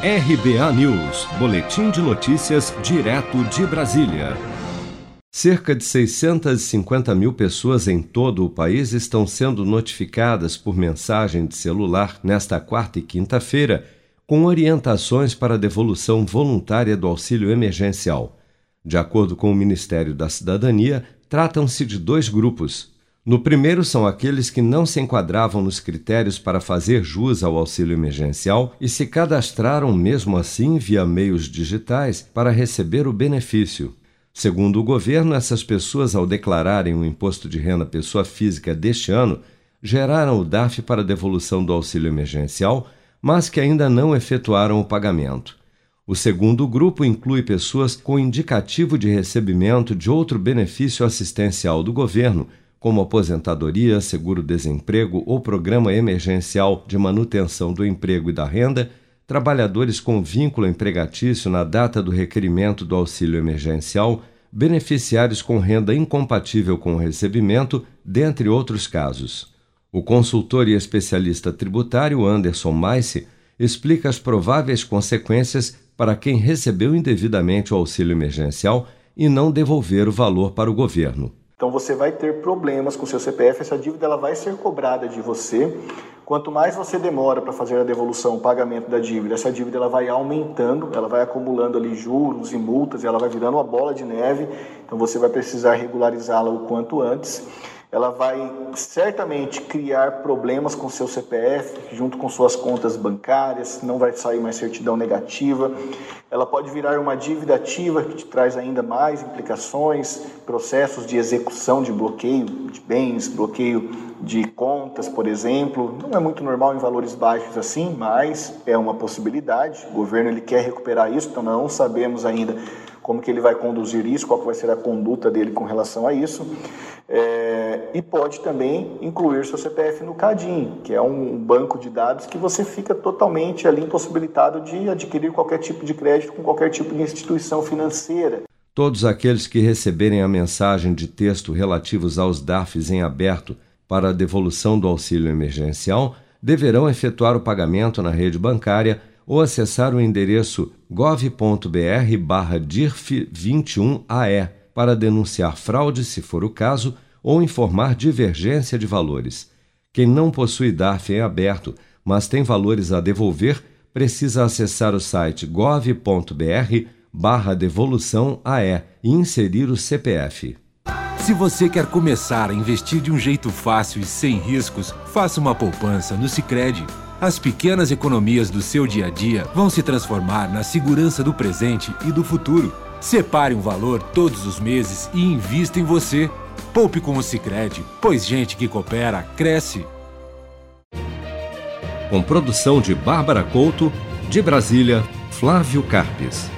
RBA News, Boletim de Notícias, direto de Brasília. Cerca de 650 mil pessoas em todo o país estão sendo notificadas por mensagem de celular nesta quarta e quinta-feira, com orientações para devolução voluntária do auxílio emergencial. De acordo com o Ministério da Cidadania, tratam-se de dois grupos. No primeiro são aqueles que não se enquadravam nos critérios para fazer jus ao auxílio emergencial e se cadastraram mesmo assim via meios digitais para receber o benefício. Segundo o governo, essas pessoas, ao declararem o imposto de renda pessoa física deste ano, geraram o DAF para devolução do auxílio emergencial, mas que ainda não efetuaram o pagamento. O segundo grupo inclui pessoas com indicativo de recebimento de outro benefício assistencial do governo como aposentadoria, seguro-desemprego ou programa emergencial de manutenção do emprego e da renda, trabalhadores com vínculo empregatício na data do requerimento do auxílio emergencial, beneficiários com renda incompatível com o recebimento, dentre outros casos. O consultor e especialista tributário Anderson Maice explica as prováveis consequências para quem recebeu indevidamente o auxílio emergencial e não devolver o valor para o governo. Então você vai ter problemas com seu CPF, essa dívida ela vai ser cobrada de você. Quanto mais você demora para fazer a devolução, o pagamento da dívida, essa dívida ela vai aumentando, ela vai acumulando ali juros e multas, e ela vai virando uma bola de neve. Então você vai precisar regularizá-la o quanto antes ela vai certamente criar problemas com seu CPF, junto com suas contas bancárias, não vai sair mais certidão negativa. Ela pode virar uma dívida ativa que te traz ainda mais implicações, processos de execução de bloqueio de bens, bloqueio de contas, por exemplo. Não é muito normal em valores baixos assim, mas é uma possibilidade. O governo ele quer recuperar isso, então não sabemos ainda como que ele vai conduzir isso, qual vai ser a conduta dele com relação a isso. É, e pode também incluir seu CPF no CADIM, que é um banco de dados que você fica totalmente ali impossibilitado de adquirir qualquer tipo de crédito com qualquer tipo de instituição financeira. Todos aqueles que receberem a mensagem de texto relativos aos DAFs em aberto para a devolução do auxílio emergencial deverão efetuar o pagamento na rede bancária ou acessar o endereço gov.br/dirf21ae para denunciar fraude, se for o caso, ou informar divergência de valores. Quem não possui DARF em aberto, mas tem valores a devolver, precisa acessar o site gov.br barra devolução AE e inserir o CPF. Se você quer começar a investir de um jeito fácil e sem riscos, faça uma poupança no Sicredi. As pequenas economias do seu dia a dia vão se transformar na segurança do presente e do futuro. Separe um valor todos os meses e invista em você. Poupe com o Sicredi, pois gente que coopera cresce. Com produção de Bárbara Couto, de Brasília, Flávio Carpes.